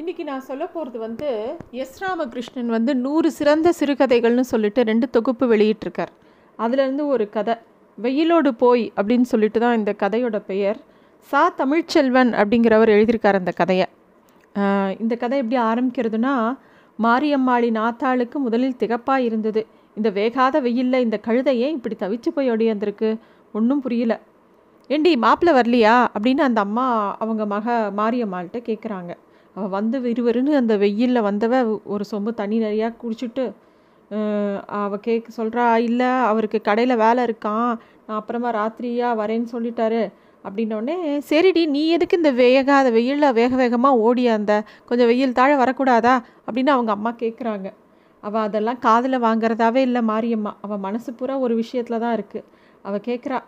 இன்றைக்கி நான் சொல்ல போகிறது வந்து எஸ் ராமகிருஷ்ணன் வந்து நூறு சிறந்த சிறுகதைகள்னு சொல்லிட்டு ரெண்டு தொகுப்பு வெளியிட்டிருக்கார். அதுலேருந்து ஒரு கதை வெயிலோடு போய் அப்படின்னு சொல்லிட்டு தான் இந்த கதையோட பெயர். சா தமிழ்ச்செல்வன் அப்படிங்கிறவர் எழுதியிருக்கார் அந்த கதையை. இந்த கதை எப்படி ஆரம்பிக்கிறதுனா மாரியம்மாளின் ஆத்தாளுக்கு முதலில் திகப்பாக இருந்தது. இந்த வேகாத வெயிலில் இந்த கழுதையே இப்படி தவிச்சு போய் ஒடியாந்திருக்கு ஒன்றும் புரியல. ஏண்டி மாப்பிள்ளை வரலையா? அப்படின்னு அந்த அம்மா அவங்க மக மாரியம்மாள்கிட்ட கேட்குறாங்க வந்து விறுவிறுன்னு அந்த வெயிலில் வந்தவ ஒரு சொம்பு தண்ணி நிறையா குடிச்சிட்டு அவள் கேட்க சொல்கிறா இல்லை அவருக்கு கடையில் வேலை இருக்கான். நான் அப்புறமா ராத்திரியாக வரேன்னு சொல்லிட்டாரு. அப்படின்னோடனே சரிடி நீ எதுக்கு இந்த வேகாத வெயிலில் வேக வேகமாக ஓடி அந்த கொஞ்சம் வெயில் தாழ வரக்கூடாதா? அப்படின்னு அவங்க அம்மா கேட்குறாங்க அவள் அதெல்லாம் காதில் வாங்குறதாவே இல்லை மாரியம்மா. அவள் மனசு பூரா ஒரு விஷயத்தில் தான் இருக்குது அவள் கேட்குறா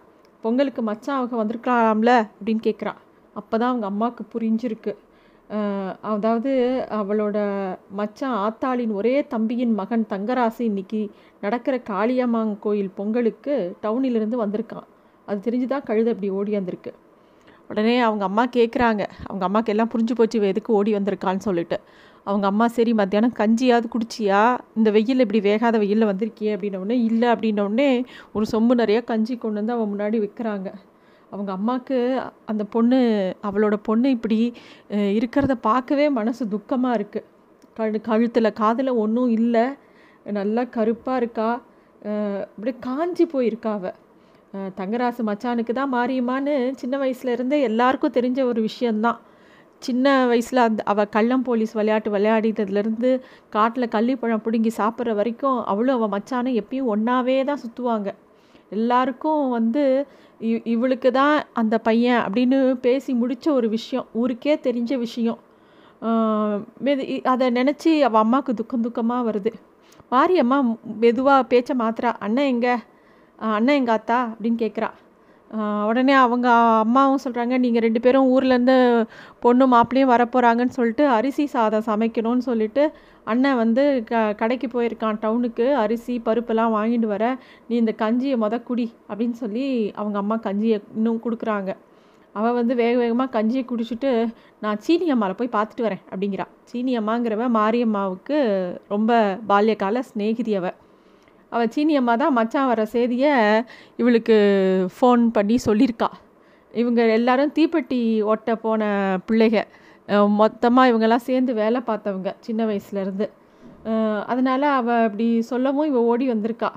பொங்கலுக்கு மச்சான் அவங்க வந்திருக்கலாம்ல? அப்படின்னு கேட்குறா அப்போ தான் அவங்க அம்மாவுக்கு புரிஞ்சிருக்கு. அதாவது அவளோட மச்சான் ஆத்தாளின் ஒரே தம்பியின் மகன் தங்கராசு இன்னைக்கு நடக்கிற காளியம்மாங் கோயில் பொங்கலுக்கு டவுனிலிருந்து வந்திருக்கான். அது தெரிஞ்சு தான் கழுதை இப்படி ஓடி வந்திருக்கு? உடனே அவங்க அம்மா கேட்குறாங்க அவங்க அம்மாக்கு எல்லாம் புரிஞ்சு போச்சு எதுக்கு ஓடி வந்திருக்கான்னு சொல்லிட்டு. அவங்க அம்மா சரி மத்தியானம் கஞ்சியாவது குடிச்சியா? இந்த வெயில் இப்படி வேகாத வெயிலில் வந்திருக்கியே? அப்படின்னோடனே இல்லை அப்படின்னோடனே ஒரு சொம்பு நிறையா கஞ்சி கொண்டு வந்து அவன் முன்னாடி விற்கிறாங்க அவங்க அம்மாவுக்கு அந்த பொண்ணு அவளோட பொண்ணு இப்படி இருக்கிறத பார்க்கவே மனசு துக்கமாக இருக்குது கழு கழுத்தில் காதில் ஒன்றும் இல்லை. நல்லா கருப்பாக இருக்கா. அப்படியே காஞ்சி போயிருக்கா அவள் தங்கராசு மச்சானுக்கு தான் மாரியம்மான்னு சின்ன வயசுல இருந்தே எல்லாருக்கும் தெரிஞ்ச ஒரு விஷயந்தான் சின்ன வயசில் அந்த அவள் கள்ளம் போலீஸ் விளையாட்டு விளையாடினதுலேருந்து காட்டில் கள்ளிப்பழம் பிடுங்கி சாப்பிட்ற வரைக்கும் அவளும் அவள் மச்சானும் எப்பயும் ஒன்றாவே தான் சுற்றுவாங்க எல்லாருக்கும் வந்து இவளுக்கு தான் அந்த பையன் அப்படின்னு பேசி முடித்த ஒரு விஷயம் ஊருக்கே தெரிஞ்ச விஷயம். மெது அதை நினச்சி அவள் அம்மாவுக்கு துக்கம் துக்கமாக வருது. மாரியம்மா மெதுவாக பேச்சை மாத்திரா அண்ணன் எங்க? அண்ணன் எங்கள் அத்தா? அப்படின்னு கேட்குறா உடனே அவங்க அம்மாவும் சொல்கிறாங்க நீங்கள் ரெண்டு பேரும் ஊர்லேருந்து பொண்ணு மாப்பிளையும் வரப்போகிறாங்கன்னு சொல்லிட்டு அரிசி சாதம் சமைக்கணும்னு சொல்லிட்டு அண்ணன் வந்து க கடைக்கு போயிருக்கான் டவுனுக்கு. அரிசி பருப்பெல்லாம் வாங்கிட்டு வர நீ இந்த கஞ்சியை மொத குடி அப்படின்னு சொல்லி அவங்க அம்மா கஞ்சியை இன்னும் கொடுக்குறாங்க. அவள் வந்து வேக வேகமாக கஞ்சியை குடிச்சிட்டு நான் சீனி அம்மாவில் போய் பார்த்துட்டு வரேன் அப்படிங்கிறா. சீனி அம்மாங்கிறவ மாரியம்மாவுக்கு ரொம்ப பால்யகால சிநேகிதி அவள் அவள் சீனி அம்மா தான் மச்சான் வர செய்தியை இவளுக்கு ஃபோன் பண்ணி சொல்லியிருக்கா இவங்க எல்லாரும் தீப்பெட்டி ஒட்ட போன பிள்ளைக. மொத்தமாக இவங்கெல்லாம் சேர்ந்து வேலை பார்த்தவங்க சின்ன வயசுலேருந்து அதனால் அவள் இப்படி சொல்லவும் இவள் ஓடி வந்திருக்கா.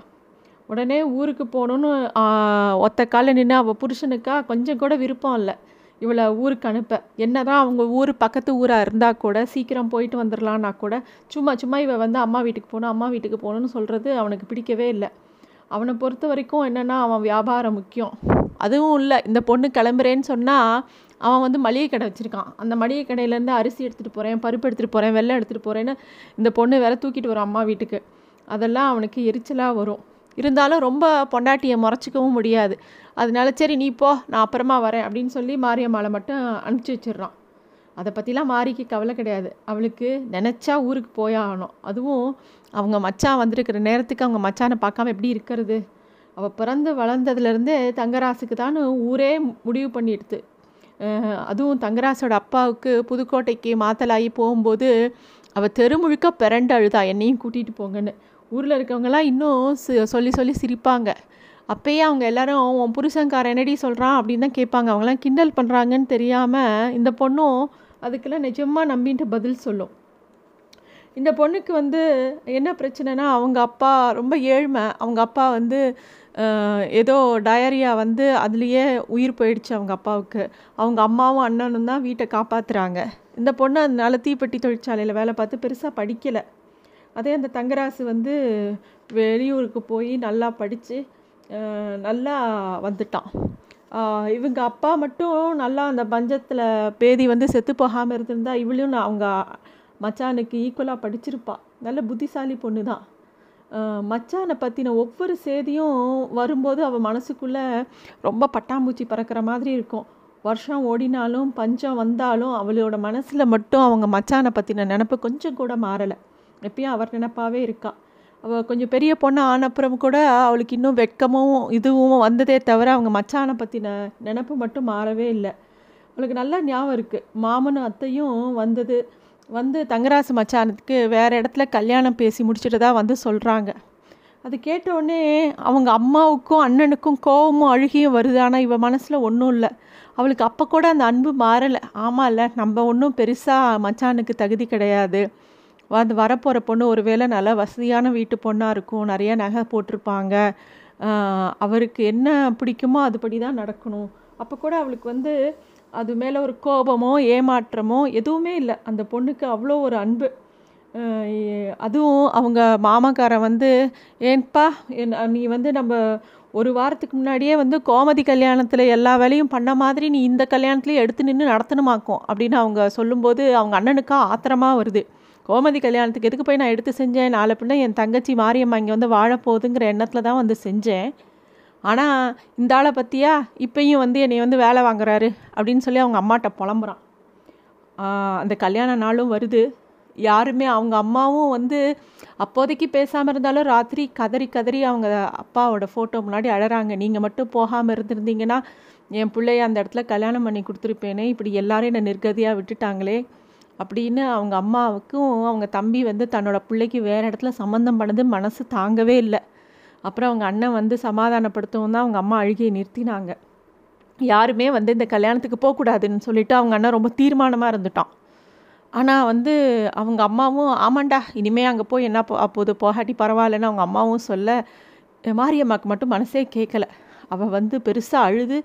உடனே ஊருக்கு போகணுன்னு ஒத்த காலில் நின்று அவள் புருஷனுக்கா கொஞ்சம் கூட விருப்பம் இல்லை. இவளை ஊருக்கு அனுப்ப. என்னதான் அவங்க ஊர் பக்கத்து ஊராக இருந்தால் கூட சீக்கிரம் போயிட்டு வந்துடலான்னா கூட சும்மா சும்மா இவள் வந்து அம்மா வீட்டுக்கு போகணும் அம்மா வீட்டுக்கு போகணும்னு சொல்கிறது அவனுக்கு பிடிக்கவே இல்லை. அவனை பொறுத்த வரைக்கும் என்னென்னா அவன் வியாபாரம் முக்கியம். அதுவும் இல்லை இந்த பொண்ணு கிளம்புறேன்னு சொன்னால் அவன் வந்து மளிகை கடை வச்சுருக்கான். அந்த மளிகை கடையிலேருந்து அரிசி எடுத்துகிட்டு போகிறேன் பருப்பு எடுத்துகிட்டு போகிறேன் வெள்ளம் எடுத்துகிட்டு போகிறேன்னு இந்த பொண்ணு வேற தூக்கிட்டு வரும் அம்மா வீட்டுக்கு. அதெல்லாம் அவனுக்கு எரிச்சலாக வரும். இருந்தாலும் ரொம்ப பொண்டாட்டியை முறைச்சிக்கவும் முடியாது. அதனால சரி நீ போ நான் அப்புறமா வரேன் அப்படின்னு சொல்லி மாரியம்மாவை மட்டும் அனுப்பிச்சி வச்சிடுறான். அதை பற்றிலாம் மாரிக்கு கவலை கிடையாது. அவளுக்கு நினச்சா ஊருக்கு போயாகணும் அதுவும் அவங்க மச்சான் வந்திருக்கிற நேரத்துக்கு அவங்க மச்சானை பார்க்காம எப்படி இருக்கிறது? அவள் பிறந்து வளர்ந்ததுலேருந்தே தங்கராசுக்கு தான் ஊரே முடிவு பண்ணிடுது அதுவும் தங்கராசோட அப்பாவுக்கு புதுக்கோட்டைக்கு மாத்தலாகி போகும்போது அவள் தெரு முழுக்க பிறண்டு அழுதா என்னையும் கூட்டிகிட்டு போங்கன்னு. ஊரில் இருக்கவங்களாம் இன்னும் சொல்லி சொல்லி சிரிப்பாங்க. அப்பயே அவங்க எல்லாரும் உன் புருஷன்கார என்னடி சொல்கிறான் அப்படின்னு தான் கேட்பாங்க. அவங்களாம் கிண்டல் பண்ணுறாங்கன்னு தெரியாமல் இந்த பொண்ணும் அதுக்கெல்லாம் நிஜமாக நம்பின்ட்டு பதில் சொல்லும். இந்த பொண்ணுக்கு வந்து என்ன பிரச்சனைனா அவங்க அப்பா ரொம்ப ஏழ்மை. அவங்க அப்பா வந்து ஏதோ டயரியா வந்து அதுலேயே உயிர் போயிடுச்சு அவங்க அப்பாவுக்கு. அவங்க அம்மாவும் அண்ணனும் தான் வீட்டை காப்பாற்றுறாங்க இந்த பொண்ணு அதனால தீப்பெட்டி தொழிற்சாலையில் வேலை பார்த்து பெருசாக படிக்கலை. அதே அந்த தங்கராசு வந்து வெளியூருக்கு போய் நல்லா படித்து நல்லா வந்துட்டான். இவங்க அப்பா மட்டும் நல்லா அந்த பஞ்சத்தில் பேதி வந்து செத்து போகாமல் இருந்திருந்தா இவளையும் நான் அவங்க மச்சானுக்கு ஈக்குவலாக படிச்சிருப்பா. நல்ல புத்திசாலி பொண்ணு தான் மச்சானை பற்றின ஒவ்வொரு செய்தியும் வரும்போது அவள் மனசுக்குள்ளே ரொம்ப பட்டாம்பூச்சி பறக்கிற மாதிரி இருக்கும். வருஷம் ஓடினாலும் பஞ்சம் வந்தாலும் அவளோட மனசில் மட்டும் அவங்க மச்சானை பற்றின நினப்பு கொஞ்சம் கூட மாறலை. எப்பயும் அவர் நினப்பாகவே இருக்காள் அவள் கொஞ்சம் பெரிய பொண்ணு ஆனப்புறம் கூட அவளுக்கு இன்னும் வெட்கமும் இதுவும் வந்ததே தவிர அவங்க மச்சானை பற்றின நினப்பு மட்டும் மாறவே இல்லை. அவளுக்கு நல்லா ஞாபகம் இருக்குது மாமனும் அத்தையும் வந்தது வந்து தங்கராசு மச்சானத்துக்கு வேறு இடத்துல கல்யாணம் பேசி முடிச்சுட்டு தான் வந்து சொல்கிறாங்க அது கேட்டோடனே அவங்க அம்மாவுக்கும் அண்ணனுக்கும் கோவமும் அழுகியும் வருது. ஆனால் இவள் மனசில் ஒன்றும் இல்லை. அவளுக்கு அப்போ கூட அந்த அன்பு மாறலை. ஆமாம் இல்லை நம்ம ஒன்றும் பெருசாக மச்சானுக்கு தகுதி கிடையாது. வந்து வரப்போகிற பொண்ணு ஒரு வேளை நல்லா வசதியான வீட்டு பொண்ணாக இருக்கும் நிறைய நகை போட்டிருப்பாங்க. அவருக்கு என்ன பிடிக்குமோ அதுபடி தான் நடக்கணும். அப்போ கூட அவளுக்கு வந்து அது மேலே ஒரு கோபமோ ஏமாற்றமோ எதுவுமே இல்லை. அந்த பொண்ணுக்கு அவ்வளோ ஒரு அன்பு. அதுவும் அவங்க மாமாக்காரன் வந்து ஏன்பா நீ வந்து நம்ம ஒரு வாரத்துக்கு முன்னாடியே வந்து கோமதி கல்யாணத்தில் எல்லா வேலையும் பண்ண மாதிரி நீ இந்த கல்யாணத்துலேயே எடுத்து நின்று நடத்தணுமாக்கும்? அப்படின்னு அவங்க சொல்லும்போது அவங்க அண்ணனுக்கா ஆத்திரமாக வருது. கோமதி கல்யாணத்துக்கு எதுக்கு போய் நான் எடுத்து செஞ்சேன்? நாளை பின்ன என் தங்கச்சி மாரியம்மா இங்கே வந்து வாழப்போகுதுங்கிற எண்ணத்தில் தான் வந்து செஞ்சேன். ஆனால் இந்த ஆளை பற்றியா இப்பையும் வந்து என்னை வந்து வேலை வாங்குறாரு அப்படின்னு சொல்லி அவங்க அம்மாட்ட புலம்புறான். அந்த கல்யாண நாளும் வருது. யாருமே அவங்க அம்மாவும் வந்து அப்போதைக்கு பேசாமல் இருந்தாலும் ராத்திரி கதறி கதறி அவங்க அப்பாவோட ஃபோட்டோ முன்னாடி அழறாங்க. நீங்கள் மட்டும் போகாமல் இருந்திருந்தீங்கன்னா என் பிள்ளைய அந்த இடத்துல கல்யாணம் பண்ணி கொடுத்துருப்பேனே. இப்படி எல்லாரும் என்னை நிர்கதியாக விட்டுட்டாங்களே. அப்படின்னு அவங்க அம்மாவுக்கும் அவங்க தம்பி வந்து தன்னோட பிள்ளைக்கு வேறு இடத்துல சம்மந்தம் பண்ணது மனசு தாங்கவே இல்லை. அப்புறம் அவங்க அண்ணன் வந்து சமாதானப்படுத்தவும் தான் அவங்க அம்மா அழுகியை நிறுத்தினாங்க. யாருமே வந்து இந்த கல்யாணத்துக்கு போகக்கூடாதுன்னு சொல்லிட்டு அவங்க அண்ணன் ரொம்ப தீர்மானமாக இருந்துட்டான். ஆனால் வந்து அவங்க அம்மாவும் ஆமாண்டா இனிமேல் அங்கே போய் என்ன அப்போது போகாட்டி பரவாயில்லன்னு அவங்க அம்மாவும் சொல்ல மாரியம்மாவுக்கு மட்டும் மனசே கேட்கல அவள் வந்து பெருசாக அழுது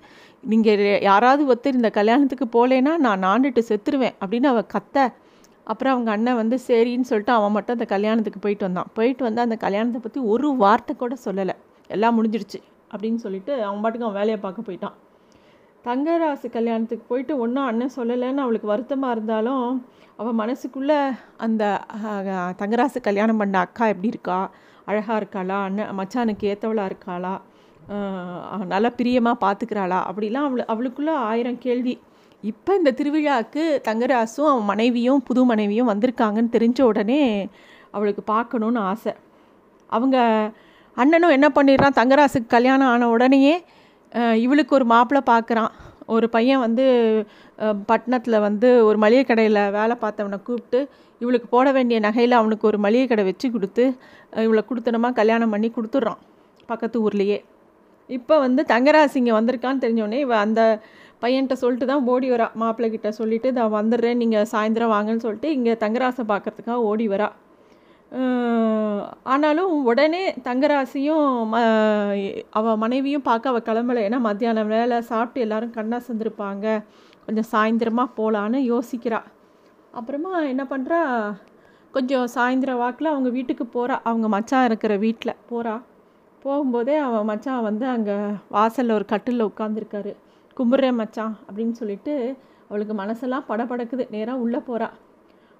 நீங்கள் யாராவது ஒருத்தர் இந்த கல்யாணத்துக்கு போகலேன்னா நான் நாண்டுட்டு செத்துருவேன் அப்படின்னு அவள் கத்த. அப்புறம் அவங்க அண்ணன் வந்து சரின்னு சொல்லிட்டு அவன் மட்டும் அந்த கல்யாணத்துக்கு போயிட்டு வந்தான். போயிட்டு வந்து அந்த கல்யாணத்தை பற்றி ஒரு வார்த்தை கூட சொல்லலை. எல்லாம் முடிஞ்சிடுச்சு அப்படின்னு சொல்லிட்டு அவன் பாட்டுக்கு அவன் வேலையை பார்க்க போயிட்டான். தங்கராசு கல்யாணத்துக்கு போயிட்டு ஒன்றும் அண்ணன் சொல்லலைன்னு அவளுக்கு வருத்தமாக இருந்தாலும் அவள் மனசுக்குள்ளே அந்த தங்கராசு கல்யாணம் பண்ண அக்கா எப்படி இருக்கா? அழகாக இருக்காளா? அண்ணன் மச்சானுக்கு ஏற்றவளாக இருக்காளா? நல்லா பிரியமாக பார்த்துக்கிறாளா அப்படிலாம் அவளு அவளுக்குள்ளே ஆயிரம் கேள்வி. இப்போ இந்த திருவிழாவுக்கு தங்கராசும் அவன் மனைவியும் புது மனைவியும் வந்திருக்காங்கன்னு தெரிஞ்ச உடனே அவளுக்கு பார்க்கணுன்னு ஆசை. அவங்க அண்ணனும் என்ன பண்ணிடுறான்? தங்கராசுக்கு கல்யாணம் ஆன உடனேயே இவளுக்கு ஒரு மாப்பிள்ளை பார்க்குறான் ஒரு பையன் வந்து பட்டணத்தில் வந்து ஒரு மளிகை கடையில் வேலை பார்த்தவனை கூப்பிட்டு இவளுக்கு போட வேண்டிய நகையில் அவனுக்கு ஒரு மளிகை கடை வச்சு கொடுத்து இவளை கொடுத்தனமா கல்யாணம் பண்ணி கொடுத்துட்றான் பக்கத்து ஊர்லேயே. இப்போ வந்து தங்கராசி இங்கே வந்திருக்கான்னு தெரிஞ்சோடனே இவ அந்த பையன்கிட்ட சொல்லிட்டு தான் ஓடி வரா. மாப்பிள்ளை கிட்ட சொல்லிவிட்டு நான் வந்துடுறேன் நீங்கள் சாயந்தரம் வாங்கன்னு சொல்லிட்டு இங்கே தங்கராசை பார்க்குறதுக்காக ஓடி வரா. ஆனாலும் உடனே தங்கராசியும் ம அவள் மனைவியும் பார்க்க அவள் கிளம்பலை. ஏன்னா மத்தியானம் வேலை சாப்பிட்டு எல்லோரும் கண்ணா செஞ்சுருப்பாங்க கொஞ்சம் சாயந்தரமாக போகலான்னு யோசிக்கிறா. அப்புறமா என்ன பண்ணுறா கொஞ்சம் சாயந்தர வாக்கில் அவங்க வீட்டுக்கு போகிறா அவங்க மச்சான் இருக்கிற வீட்டில் போகிறா போகும்போதே அவன் மச்சான் வந்து அங்கே வாசலில் ஒரு கட்டிலில் உட்காந்துருக்காரு கும்பிட்றேன் மச்சான் அப்படின்னு சொல்லிட்டு அவளுக்கு மனசெல்லாம் படபடக்குது. நேராக உள்ளே போகிறா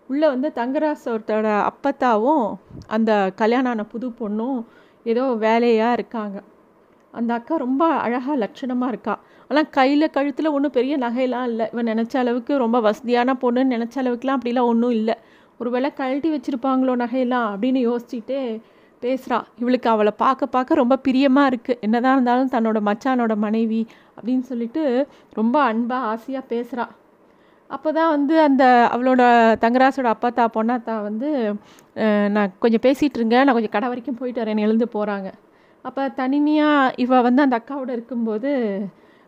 உள்ளே வந்து தங்கராசோத்தோட அப்பத்தாவும் அந்த கல்யாணம் ஆன புது பொண்ணும் ஏதோ வேலையாக இருக்காங்க. அந்த அக்கா ரொம்ப அழகாக லட்சணமாக இருக்கா. ஆனால் கையில் கழுத்தில் ஒன்றும் பெரிய நகையெல்லாம் இல்லை. இவன் நினச்ச அளவுக்கு ரொம்ப வசதியான பொண்ணுன்னு நினச்ச அளவுக்குலாம் அப்படிலாம் ஒன்றும் இல்லை. ஒரு வேளை கழட்டி வச்சுருப்பாங்களோ நகையெல்லாம் அப்படின்னு யோசிச்சுட்டே பேசுகிறா இவளுக்கு அவளை பார்க்க பார்க்க ரொம்ப பிரியமாக இருக்குது என்னதான் இருந்தாலும் தன்னோட மச்சானோட மனைவி அப்படின்னு சொல்லிட்டு ரொம்ப அன்பாக ஆசையாக பேசுகிறா அப்போ தான் வந்து அந்த அவளோட தங்கராசோட அப்பா தா பொண்ணாத்தா வந்து நான் கொஞ்சம் பேசிகிட்டு இருங்க நான் கொஞ்சம் கடை வரைக்கும் போயிட்டு வரேன் எழுந்து போகிறாங்க அப்போ தனிமையாக இவள் வந்து அந்த அக்காவோட இருக்கும்போது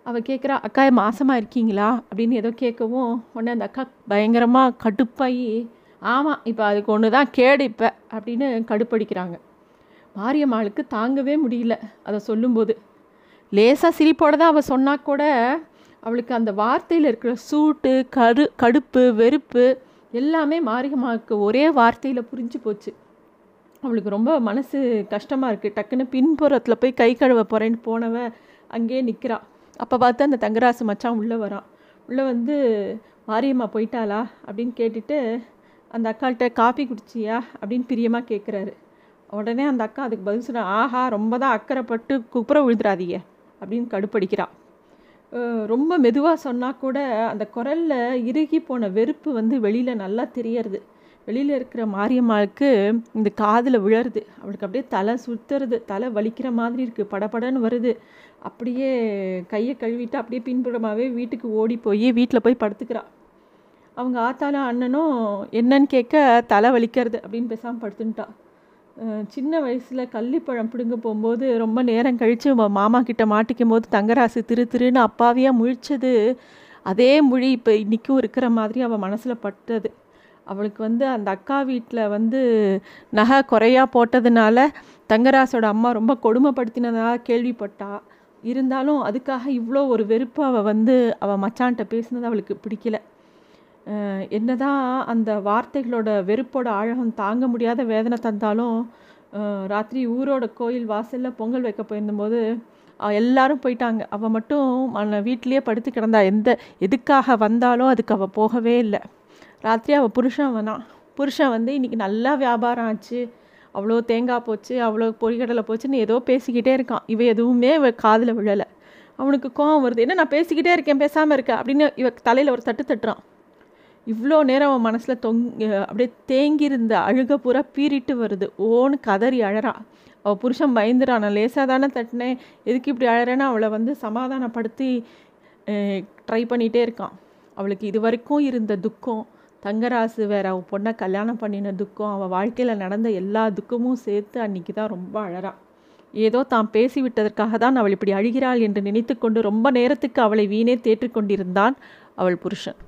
அவள் கேட்குறா அக்கா மாசமாக இருக்கீங்களா? அப்படின்னு ஏதோ கேட்கவும் உடனே அந்த அக்கா பயங்கரமாக கடுப்பாகி ஆமாம் இப்போ அதுக்கு ஒன்று தான் கேடு இப்போ அப்படின்னு கடுப்படிக்கிறாங்க. மாரியம்மாளுக்கு தாங்கவே முடியல அதை சொல்லும்போது. லேசாக சிரிப்போடு தான் அவள் சொன்னால் கூட அவளுக்கு அந்த வார்த்தையில் இருக்கிற சூட்டு கரு கடுப்பு வெறுப்பு எல்லாமே மாரியம்மாவுக்கு ஒரே வார்த்தையில் புரிஞ்சு போச்சு. அவளுக்கு ரொம்ப மனசு கஷ்டமாக இருக்குது டக்குன்னு பின்புறத்தில் போய் கை கழுவ போகிறேன்னு போனவ அங்கேயே நிற்கிறா அப்போ பார்த்து அந்த தங்கராசு மச்சான் உள்ளே வரான் உள்ளே வந்து மாரியம்மா போயிட்டாளா? அப்படின்னு கேட்டுட்டு அந்த அக்காள்கிட்ட காப்பி குடிச்சியா? அப்படின்னு பிரியமாக கேட்குறாரு உடனே அந்த அக்கா அதுக்கு பதில் சொன்ன ஆஹா ரொம்ப தான் அக்கறைப்பட்டு குப்புற விழுதுறாதீங்க அப்படின்னு கடுப்படிக்கிறாள் ரொம்ப மெதுவாக சொன்னால் கூட அந்த குரலில் இறுகி போன வெறுப்பு வந்து வெளியில் நல்லா தெரியறது. வெளியில் இருக்கிற மாரியம்மாளுக்கு இந்த காதில் விழருது அவளுக்கு அப்படியே தலை சுற்றுறது தலை வலிக்கிற மாதிரி இருக்குது படப்படன்னு வருது. அப்படியே கையை கழுவிட்டு அப்படியே பின்புறமாகவே வீட்டுக்கு ஓடி போய் வீட்டில் போய் படுத்துக்கிறாள் அவங்க ஆத்தாலும் அண்ணனும் என்னன்னு கேட்க தலை வலிக்கிறது அப்படின்னு பேசாமல் படுத்துன்ட்டா. சின்ன வயசில் கள்ளிப்பழம் பிடுங்க போகும்போது ரொம்ப நேரம் கழித்து மாமா கிட்ட மாட்டிக்கும் போது தங்கராசு திரு திருன்னு அப்பாவியாக முழிச்சது. அதே மொழி இப்போ இன்றைக்கும் இருக்கிற மாதிரி அவள் மனசில் பட்டது. அவளுக்கு வந்து அந்த அக்கா வீட்டில் வந்து நகை குறையாக போட்டதுனால தங்கராசோட அம்மா ரொம்ப கொடுமைப்படுத்தினதாக கேள்விப்பட்டா. இருந்தாலும் அதுக்காக இவ்வளோ ஒரு வெறுப்பு அவள் வந்து அவள் மச்சான்கிட்ட பேசினது அவளுக்கு பிடிக்கல. என்னதான் அந்த வார்த்தைகளோட வெறுப்போட ஆழகம் தாங்க முடியாத வேதனை தந்தாலும் ராத்திரி ஊரோட கோயில் வாசலில் பொங்கல் வைக்க போயிருந்தபோது எல்லாரும் போயிட்டாங்க. அவள் மட்டும் வீட்லேயே படுத்து கிடந்தா. எந்த எதுக்காக வந்தாலும் அதுக்கு அவள் போகவே இல்லை. ராத்திரி அவள் புருஷன் வந்தான் புருஷன் வந்து இன்றைக்கி நல்லா வியாபாரம் ஆச்சு. அவ்வளோ தேங்காய் போச்சு அவ்வளோ பொறிகடலை போச்சுன்னு ஏதோ பேசிக்கிட்டே இருக்கான். இவ எதுவுமே இவ காதில் விழலை. அவனுக்கு கோவம் வருது. என்ன நான் பேசிக்கிட்டே இருக்கேன் பேசாமல் இருக்க அப்படின்னு இவ தலையில் ஒரு தட்டு தட்டுறான். இவ்வளோ நேரம் அவன் மனசில் தொங் அப்படியே தேங்கியிருந்த அழுக பூரா பீறிட்டு வருது. ஓன்னு கதறி அழறா. அவள் புருஷன் பயந்துறான். நான் லேசாக தானே தட்டினேன். எதுக்கு இப்படி அழறேன்னு அவளை வந்து சமாதானப்படுத்தி ட்ரை பண்ணிகிட்டே இருக்கான். அவளுக்கு இது வரைக்கும் இருந்த துக்கம் தங்கராசு வேற அவள் பொண்ணை கல்யாணம் பண்ணின துக்கம் அவள் வாழ்க்கையில் நடந்த எல்லா துக்கமும் சேர்த்து அன்றைக்கி தான் ரொம்ப அழறா. ஏதோ தான் பேசிவிட்டதற்காக தான் அவள் இப்படி அழுகிறாள் என்று நினைத்து கொண்டு ரொம்ப நேரத்துக்கு அவளை வீணே தேற்றிக்கொண்டிருந்தான் அவள் புருஷன்.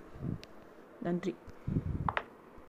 நன்றி.